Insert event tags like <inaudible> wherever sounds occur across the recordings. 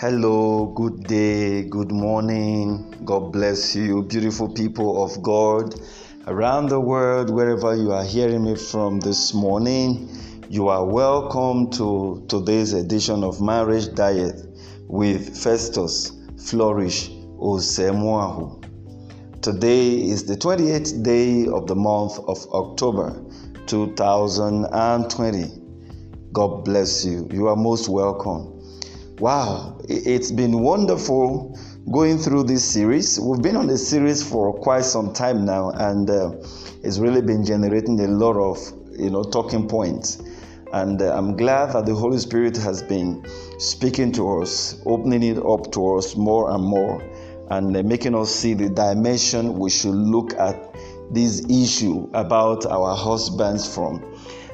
Hello, good day, good morning. God bless you, beautiful people of God around the world, wherever you are hearing me from this morning. You are welcome to today's edition of Marriage Diet with Festus Flourish Osemuahu. Today is the 28th day of the month of October 2020. God bless you. You are most welcome. Wow, it's been wonderful going through this series. We've been on the series for quite some time now, and uh, it's really been generating a lot of you know talking points. And uh, I'm glad that the Holy Spirit has been speaking to us, opening it up to us more and more, and uh, making us see the dimension we should look at this issue about our husbands from.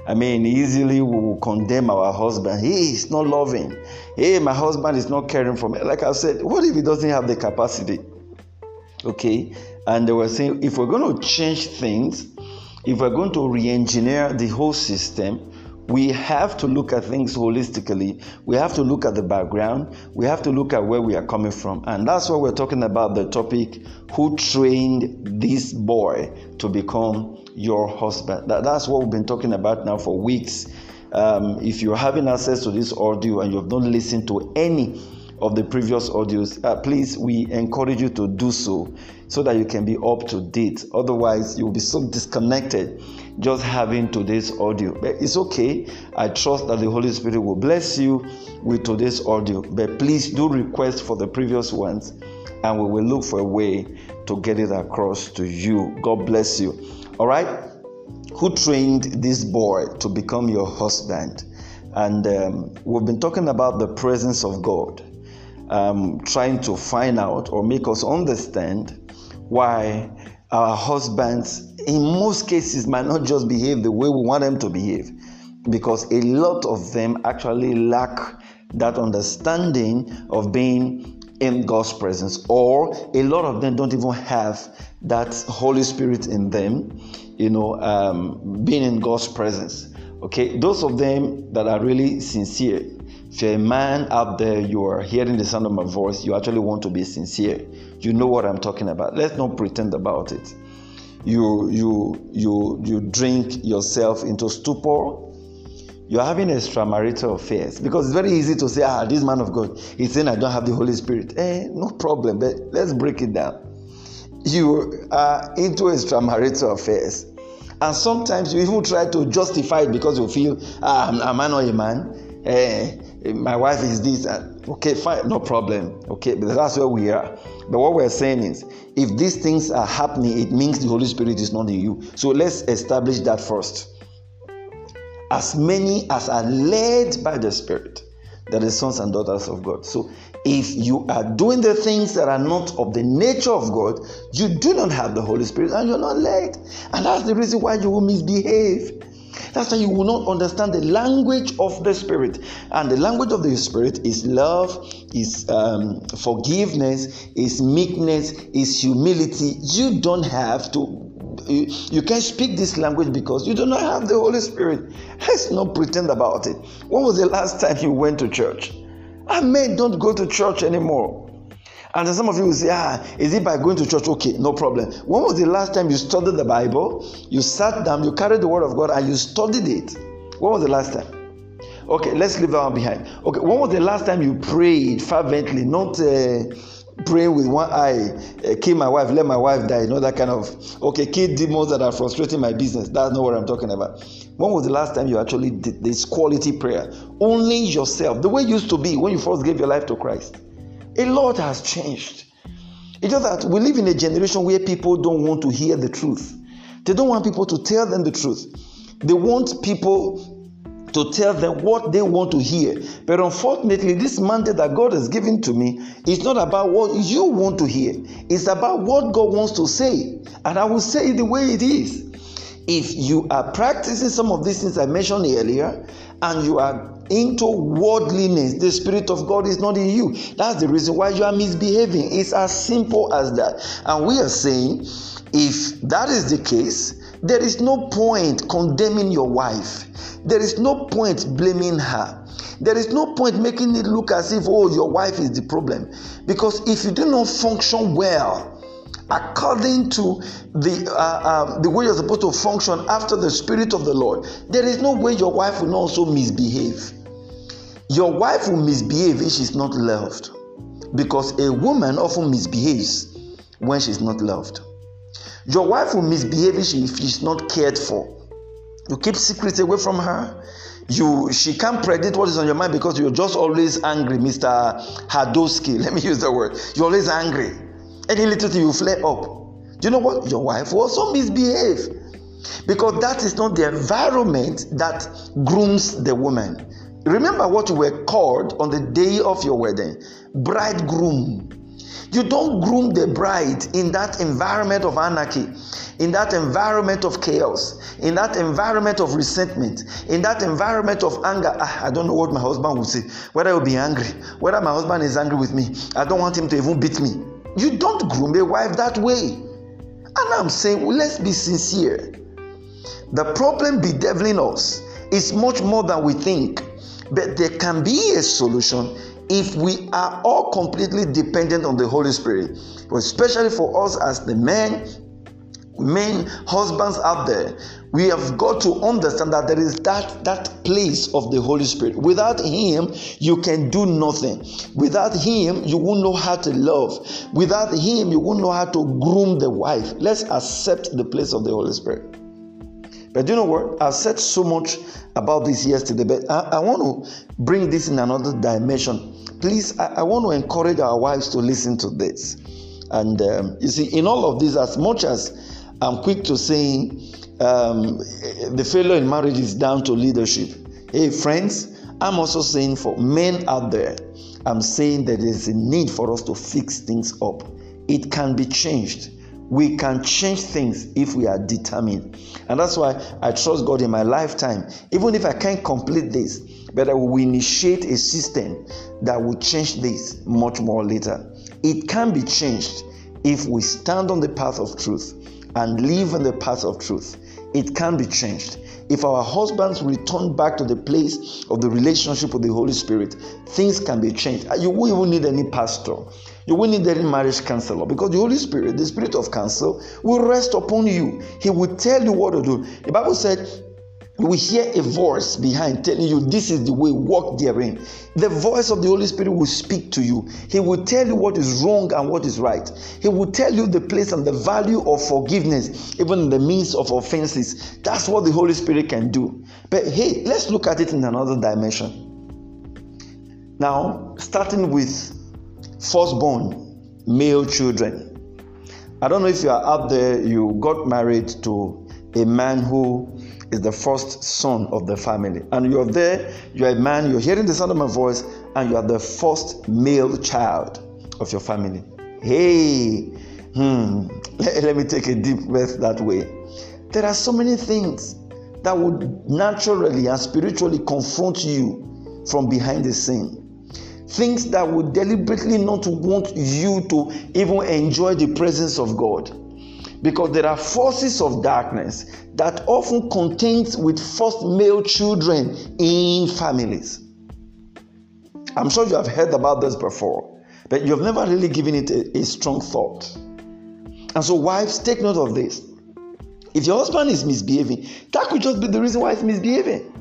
I mean, easily we will condemn our husband. He is not loving. Hey, my husband is not caring for me. Like I said, what if he doesn't have the capacity? Okay. And they were saying if we're going to change things, if we're going to re engineer the whole system, we have to look at things holistically. We have to look at the background. We have to look at where we are coming from. And that's why we're talking about the topic who trained this boy to become your husband. That, that's what we've been talking about now for weeks. Um, if you're having access to this audio and you have not listened to any of the previous audios, uh, please, we encourage you to do so so that you can be up to date. Otherwise, you'll be so disconnected just having today's audio. But it's okay. I trust that the Holy Spirit will bless you with today's audio. But please do request for the previous ones and we will look for a way to get it across to you. God bless you. All right? Who trained this boy to become your husband? And um, we've been talking about the presence of God, um, trying to find out or make us understand why our husbands, in most cases, might not just behave the way we want them to behave, because a lot of them actually lack that understanding of being in God's presence, or a lot of them don't even have that Holy Spirit in them, you know, um, being in God's presence. Okay, those of them that are really sincere. If you're a man out there, you are hearing the sound of my voice, you actually want to be sincere. You know what I'm talking about. Let's not pretend about it. You you you you drink yourself into stupor. You're having extramarital affairs because it's very easy to say, ah, this man of God, he's saying I don't have the Holy Spirit. Eh, no problem, but let's break it down. You are into extramarital affairs. And sometimes you even try to justify it because you feel, ah, am I not a man? Eh, my wife is this. Okay, fine, no problem. Okay, but that's where we are. But what we're saying is, if these things are happening, it means the Holy Spirit is not in you. So let's establish that first. As many as are led by the Spirit, that is sons and daughters of God. So if you are doing the things that are not of the nature of God, you do not have the Holy Spirit and you're not led. And that's the reason why you will misbehave. That's why you will not understand the language of the Spirit. And the language of the Spirit is love, is um, forgiveness, is meekness, is humility. You don't have to you, you can't speak this language because you do not have the Holy Spirit. Let's not pretend about it. When was the last time you went to church? I may don't go to church anymore. And some of you will say, ah, is it by going to church? Okay, no problem. When was the last time you studied the Bible? You sat down, you carried the Word of God, and you studied it. When was the last time? Okay, let's leave that one behind. Okay, when was the last time you prayed fervently, not uh, praying with one eye, uh, kill my wife, let my wife die, you know, that kind of, okay, kill demons that are frustrating my business. That's not what I'm talking about. When was the last time you actually did this quality prayer? Only yourself, the way it used to be when you first gave your life to Christ. A lot has changed. It's just that we live in a generation where people don't want to hear the truth. They don't want people to tell them the truth. They want people to tell them what they want to hear. But unfortunately, this mandate that God has given to me is not about what you want to hear, it's about what God wants to say. And I will say it the way it is. If you are practicing some of these things I mentioned earlier, and you are into worldliness, the Spirit of God is not in you. That's the reason why you are misbehaving. It's as simple as that. And we are saying, if that is the case, there is no point condemning your wife. There is no point blaming her. there is no point making it look as if, oh, your wife is the problem. Because if you do not function well, according to the uh, uh, the way you're supposed to function after the spirit of the Lord, there is no way your wife will not also misbehave. Your wife will misbehave if she's not loved, because a woman often misbehaves when she's not loved. Your wife will misbehave if, she's not cared for. You keep secrets away from her. You she can't predict what is on your mind because you're just always angry, Mr. Hadowski. <laughs> Let me use the word. You're always angry. Any little thing you flare up. Do you know what? Your wife will also misbehave. Because that is not the environment that grooms the woman. Remember what you were called on the day of your wedding bridegroom. You don't groom the bride in that environment of anarchy, in that environment of chaos, in that environment of resentment, in that environment of anger. Ah, I don't know what my husband will say, whether he'll be angry, whether my husband is angry with me. I don't want him to even beat me. You don't groom a wife that way. And I'm saying, well, let's be sincere. The problem bedeviling us is much more than we think, but there can be a solution if we are all completely dependent on the Holy Spirit, especially for us as the men, men, husbands out there, we have got to understand that there is that that place of the Holy Spirit. Without Him, you can do nothing. Without Him, you won't know how to love. Without Him, you won't know how to groom the wife. Let's accept the place of the Holy Spirit. But you know what? I've said so much about this yesterday, but I, I want to bring this in another dimension. Please, I, I, want to encourage our wives to listen to this. And um, you see, in all of this, as much as I'm quick to saying um, the failure in marriage is down to leadership, hey, friends, I'm also saying for men out there, I'm saying that there's a need for us to fix things up. It can be changed we can change things if we are determined. And that's why I trust God in my lifetime. Even if I can't complete this, but I will initiate a system that will change this much more later. It can be changed if we stand on the path of truth and live in the path of truth. It can be changed. If our husbands return back to the place of the relationship with the Holy Spirit, things can be changed. You won't even need any pastor. You won't need any marriage counselor because the Holy Spirit, the Spirit of counsel, will rest upon you. He will tell you what to do. The Bible said, you will hear a voice behind telling you this is the way walk therein. The voice of the holy spirit will speak to you. He will tell you what is wrong and what is right. He will tell you the place and the value of forgiveness even in the midst of offenses. That's what the holy spirit can do. But hey let's look at it in another dimension. Now starting with firstborn male children i don't know if you are out there you got married to a man who is the first son of the family. And you're there, you're a man, you're hearing the sound of my voice, and you are the first male child of your family. Hey, hmm, <laughs> let, let me take a deep breath that way. There are so many things that would naturally and spiritually confront you from behind the scene. Things that would deliberately not want you to even enjoy the presence of God because there are forces of darkness that often contains with first male children in families. I'm sure you have heard about this before, but you have never really given it a, a strong thought. And so, wives, take note of this. If your husband is misbehaving, that could just be the reason why he's misbehaving.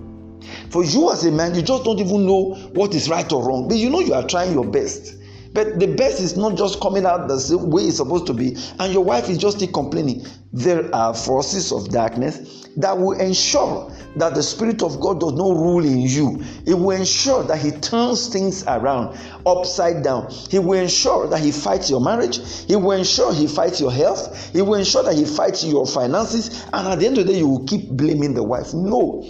For you as a man, you just don't even know what is right or wrong, but you know you are trying your best. But the best is not just coming out the way it's supposed to be, and your wife is just complaining. There are forces of darkness that will ensure that the Spirit of God does not rule in you. It will ensure that He turns things around upside down. He will ensure that He fights your marriage. He will ensure He fights your health. He will ensure that He fights your finances. And at the end of the day, you will keep blaming the wife. No.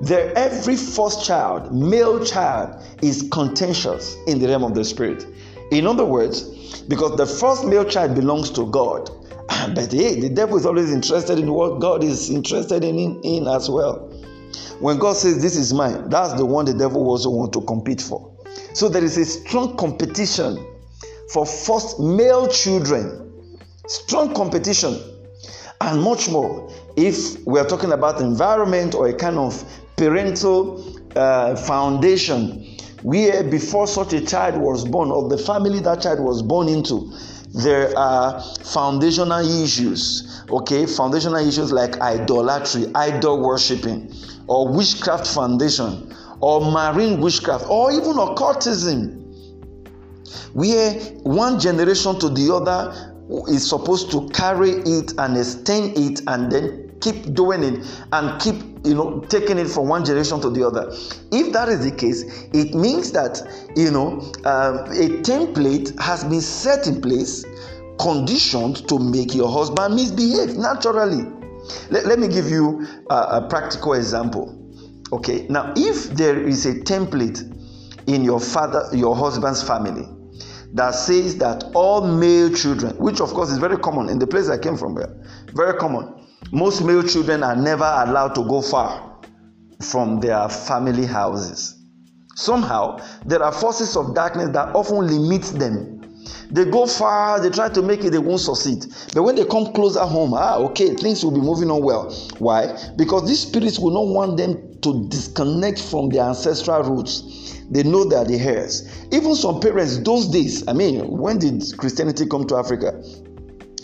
There, every first child, male child, is contentious in the realm of the spirit. In other words, because the first male child belongs to God, <laughs> but hey, the devil is always interested in what God is interested in, in, in as well. When God says, This is mine, that's the one the devil also wants to compete for. So there is a strong competition for first male children, strong competition, and much more. If we are talking about environment or a kind of parental uh, foundation where before such a child was born or the family that child was born into there are foundational issues okay? Foundational issues like idolatry idol worshiping or witchcraft foundation or marine witchcraft or even occultism where one generation to the other is supposed to carry it and extend it and then keep doing it and keep you know taking it from one generation to the other. If that is the case it means that you know um, a template has been set in place conditioned to make your husband misbehave naturally. Let, let me give you a, a practical example. Okay now if there is a template in your father your husband's family that says that all male children which of course is very common in the place i came from very common most male children are never allowed to go far from their family houses. Somehow, there are forces of darkness that often limit them. They go far, they try to make it, they won't succeed. But when they come closer home, ah, okay, things will be moving on well. Why? Because these spirits will not want them to disconnect from their ancestral roots. They know they are the heirs. Even some parents, those days, I mean, when did Christianity come to Africa?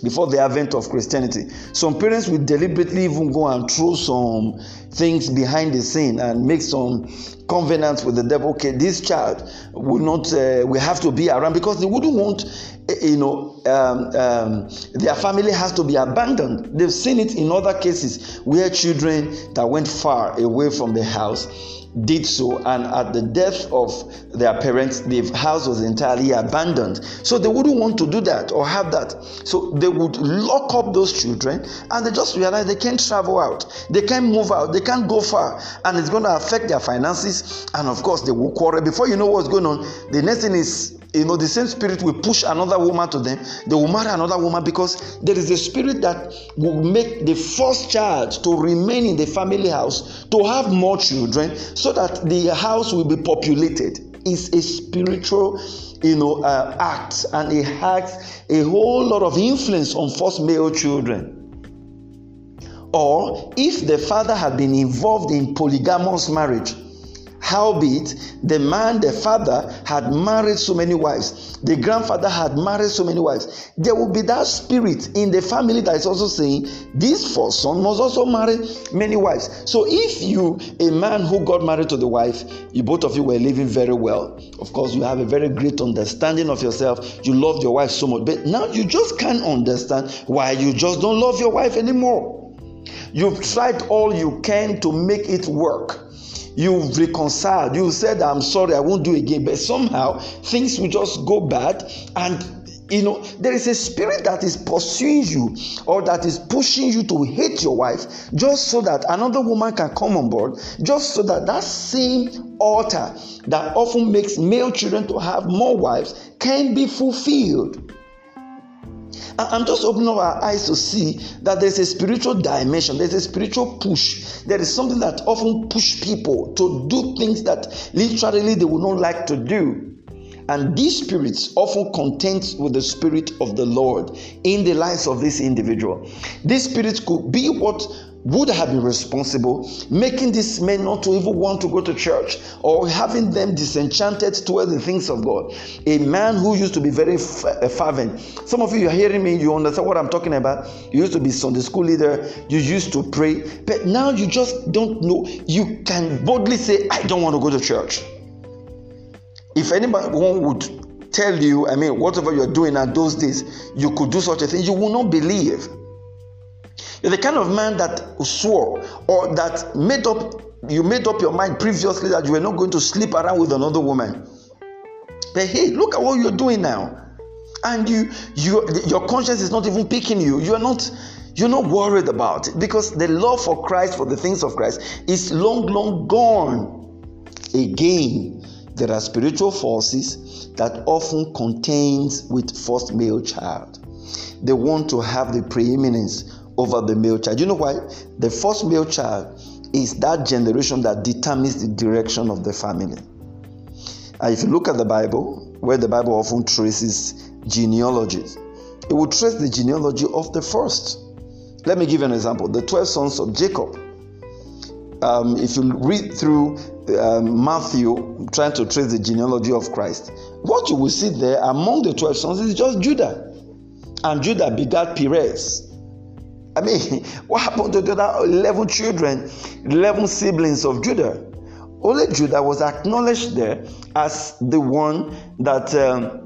Before the advent of Christianity. Some parents will deliberately even go and throw some things behind the scene and make some covenants with the devil. Okay, this child will not, uh, we have to be around because they wouldn't want, eh, you know, um, um, their family has to be abandoned. They've seen it in other cases where children that went far away from the house did so, and at the death of their parents, the house was entirely abandoned. So they wouldn't want to do that or have that. So they would lock up those children and they just realize they can't travel out, they can't move out, they can't go far, and it's going to affect their finances. And of course, they will quarrel. Before you know what's going on, the next thing is you know the same spirit will push another woman to them. They will marry another woman because there is a spirit that will make the first child to remain in the family house to have more children so that the house will be populated. Is a spiritual you know uh, act and it has a whole lot of influence on first male children. Or if the father had been involved in polygamous marriage Howbeit, the man, the father, had married so many wives, the grandfather had married so many wives. There will be that spirit in the family that is also saying, This first son must also marry many wives. So, if you, a man who got married to the wife, you both of you were living very well, of course, you have a very great understanding of yourself, you loved your wife so much, but now you just can't understand why you just don't love your wife anymore. You've tried all you can to make it work you've reconciled. You said i'm sorry i won't do again. But somehow things will just go bad. And you know there is a spirit that is pursuing you or that is pushing you to hate your wife just so that another woman can come on board just so that that same altar that often makes male children to have more wives can be fulfilled I'm just opening up our eyes to see that there's a spiritual dimension, there's a spiritual push. There is something that often push people to do things that literally they would not like to do. And these spirits often contend with the spirit of the Lord in the lives of this individual. These spirits could be what would have been responsible, making these men not to even want to go to church or having them disenchanted towards the things of God. A man who used to be very uh, fervent. Some of you are hearing me, you understand what I'm talking about. You used to be Sunday school leader, you used to pray, but now you just don't know. You can boldly say, I don't want to go to church. If anyone would tell you, I mean, whatever you're doing at those days, you could do such a thing, you will not believe. You're the kind of man that swore or that made up you made up your mind previously that you were not going to sleep around with another woman. But hey, look at what you're doing now. And you you your conscience is not even picking you. You're not you're not worried about it because the love for Christ, for the things of Christ, is long, long gone. Again, there are spiritual forces that often contains with first male child. They want to have the preeminence over the male child. You know why? The first male child is that generation that determines the direction of the family. And if you look at the Bible, where the Bible often traces genealogies, it will trace the genealogy of the first. Let me give you an example. The 12 sons of Jacob. um, if you read through um, Matthew, trying to trace the genealogy of Christ, what you will see there among the 12 sons is just Judah. And Judah begat Perez. I mean, <laughs> what happened to the other 11 children, 11 siblings of Judah? Only Judah was acknowledged there as the one that um,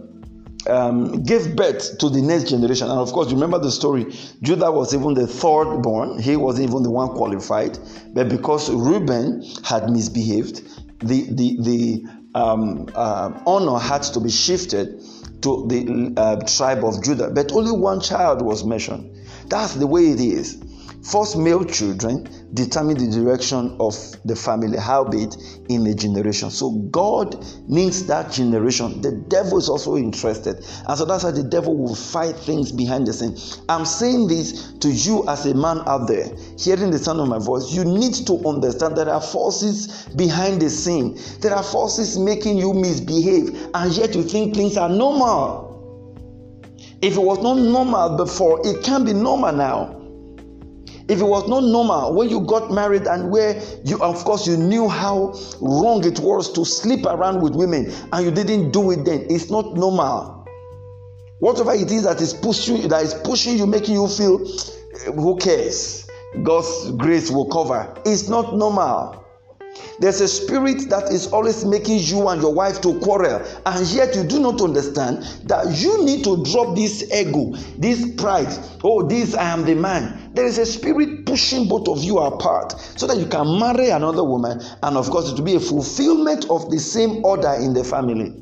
um, gave birth to the next generation. And of course, remember the story. Judah was even the third born. He wasn't even the one qualified. But because Reuben had misbehaved, the, the, the um, uh, honor had to be shifted to the uh, tribe of Judah. But only one child was mentioned. That's the way it is. First male children determine the direction of the family, howbeit in a generation. So God needs that generation. The devil is also interested. And so that's why the devil will fight things behind the scene. I'm saying this to you as a man out there, hearing the sound of my voice. You need to understand there are forces behind the scene. There are forces making you misbehave, and yet you think things are normal. If it was not normal before, it can be normal now. If it was not normal when you got married and where you, of course, you knew how wrong it was to sleep around with women and you didn't do it then, it's not normal. Whatever it is that is pushing that is pushing you, making you feel, eh, who cares? God's grace will cover. It's not normal. There's a spirit that is always making you and your wife to quarrel, and yet you do not understand that you need to drop this ego, this pride. Oh, this I am the man. There is a spirit pushing both of you apart so that you can marry another woman, and of course, it will be a fulfillment of the same order in the family.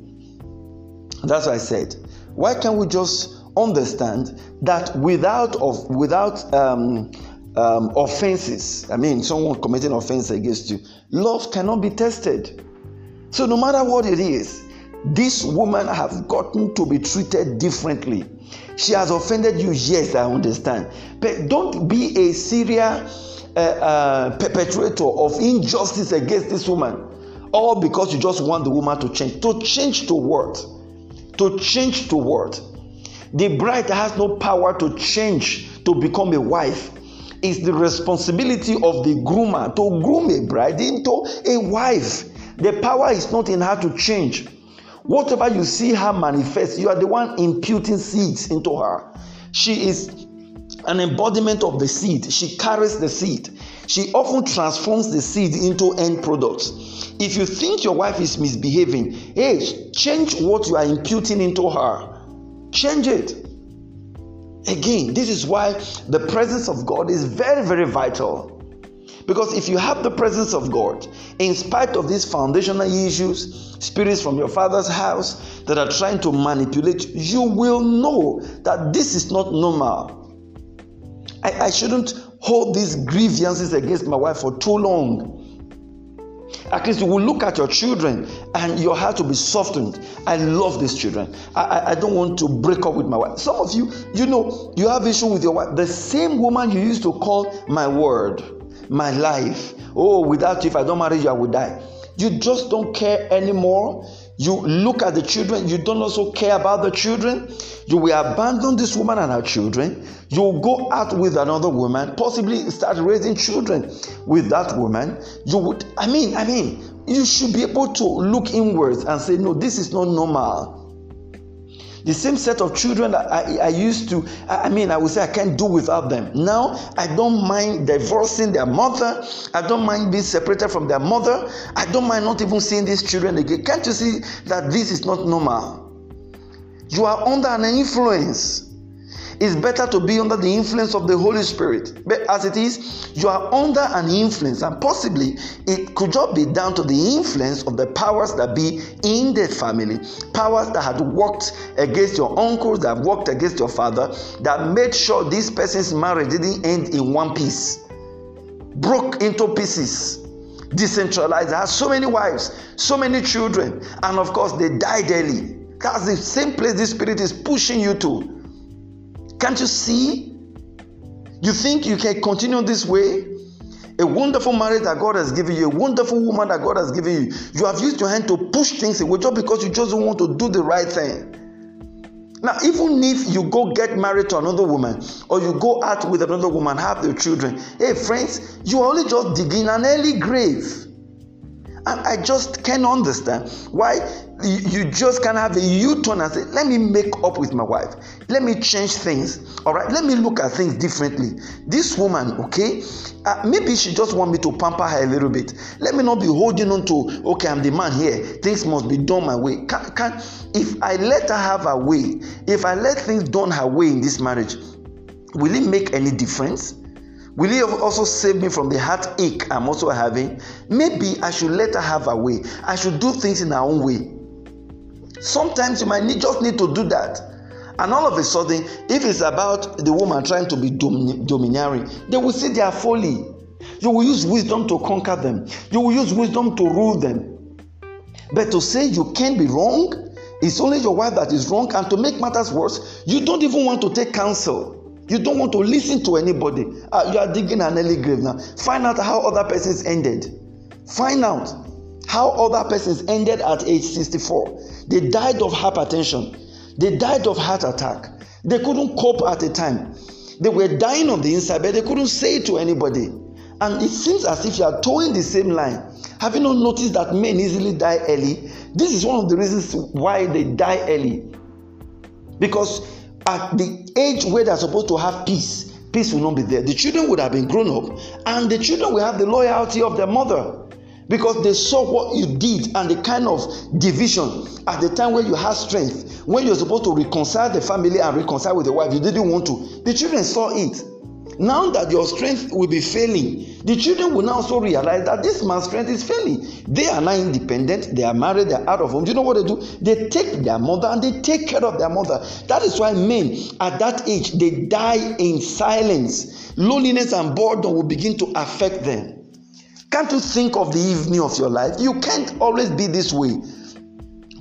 That's what I said. Why can't we just understand that without of without um, um, offenses. I mean, someone committing offense against you. Love cannot be tested. So no matter what it is, this woman has gotten to be treated differently. She has offended you, yes, I understand. But don't be a serial uh, uh, perpetrator of injustice against this woman. All because you just want the woman to change. To change to what? To change to what? The bride has no power to change to become a wife is the responsibility of the groomer to groom a bride into a wife. The power is not in her to change. Whatever you see her manifest, you are the one imputing seeds into her. She is an embodiment of the seed. She carries the seed. She often transforms the seed into end products. If you think your wife is misbehaving, hey, change what you are imputing into her. Change it. Again, this is why the presence of God is very, very vital. Because if you have the presence of God, in spite of these foundational issues, spirits from your father's house that are trying to manipulate, you will know that this is not normal. I, I shouldn't hold these grievances against my wife for too long. At least you will look at your children and your heart will be softened. I love these children. I, I, I, don't want to break up with my wife. Some of you, you know, you have issue with your wife. The same woman you used to call my word, my life. Oh, without you, if I don't marry you, I will die. You just don't care anymore. You look at the children, you don't also care about the children. You will abandon this woman and her children. You will go out with another woman, possibly start raising children with that woman. You would, I mean, I mean, you should be able to look inwards and say, no, this is not normal. The same set of children that I, I used to, I mean, I would say I can't do without them. Now, I don't mind divorcing their mother. I don't mind being separated from their mother. I don't mind not even seeing these children again. Can't you see that this is not normal? You are under an influence. It's better to be under the influence of the Holy Spirit. But as it is, you are under an influence, and possibly it could just be down to the influence of the powers that be in the family, powers that had worked against your uncles, that worked against your father, that made sure this person's marriage didn't end in one piece, broke into pieces decentralized, has so many wives, so many children, and of course they died early. That's the same place this spirit is pushing you to. Can't you see? You think you can continue this way? A wonderful marriage that God has given you, a wonderful woman that God has given you. You have used your hand to push things away just because you just don't want to do the right thing. Now, even if you go get married to another woman or you go out with another woman, have your children, hey, friends, you are only just digging an early grave. And I just can't understand why you just can't have a u-turn and say let me make up with my wife. Let me change things. All right let me look at things differently. This woman okay uh, maybe she just want me to pamper her a little bit. Let me not be holding on to okay i'm the man here. Things must be done my way. Can, can if i let her have her way if i let things done her way in this marriage will it make any difference Will He also save me from the heartache I'm also having? Maybe I should let her have her way. I should do things in her own way. Sometimes you might need, just need to do that. And all of a sudden, if it's about the woman trying to be domineering, they will see their folly. You will use wisdom to conquer them, you will use wisdom to rule them. But to say you can't be wrong, it's only your wife that is wrong. And to make matters worse, you don't even want to take counsel. You don't want to listen to anybody. Uh, you are digging an early grave now. Find out how other persons ended. Find out how other persons ended at age 64. They died of hypertension. They died of heart attack. They couldn't cope at the time. They were dying on the inside, but they couldn't say it to anybody. And it seems as if you are toeing the same line. Have you not noticed that men easily die early? This is one of the reasons why they die early. Because at the age where they're supposed to have peace, peace will not be there. The children would have been grown up, and the children will have the loyalty of their mother because they saw what you did and the kind of division at the time when you had strength when you're supposed to reconcile the family and reconcile with the wife. You didn't want to. The children saw it now that your strength will be failing the children will now also realize that this man's strength is failing. They are now independent they are married they are out of home. Do you know what they do? They take their mother and they take care of their mother. That is why men at that age they die in silence. Loneliness and boredom will begin to affect them. Can't you think of the evening of your life? You can't always be this way.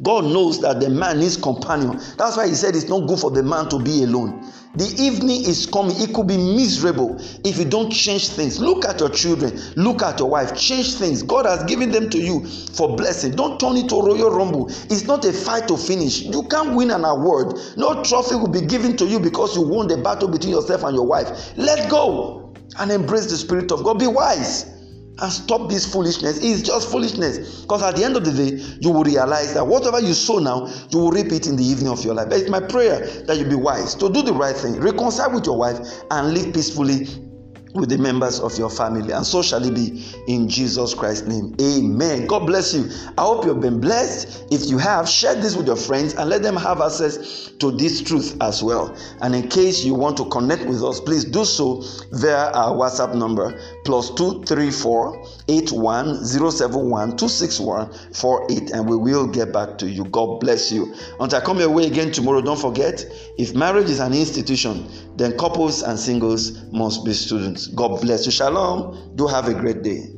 God knows that the man needs companion. That's why he said it's not good for the man to be alone. The evening is coming. It could be miserable if you don't change things. Look at your children. Look at your wife. Change things. God has given them to you for blessing. Don't turn it to Royal Rumble. It's not a fight to finish. You can't win an award. No trophy will be given to you because you won the battle between yourself and your wife. Let go and embrace the Spirit of God. Be wise and stop this foolishness. It's just foolishness. Because at the end of the day, you will realize that whatever you sow now, you will reap it in the evening of your life. But it's my prayer that you be wise to do the right thing, reconcile with your wife, and live peacefully with the members of your family. And so shall it be in Jesus Christ's name. Amen. God bless you. I hope you've been blessed. If you have, share this with your friends and let them have access to this truth as well. And in case you want to connect with us, please do so via our WhatsApp number plus 234 81071 261 48 and we will get back to you. God bless you. Until I come your way again tomorrow, don't forget if marriage is an institution, then couples and singles must be students. God bless you. Shalom. Do have a great day.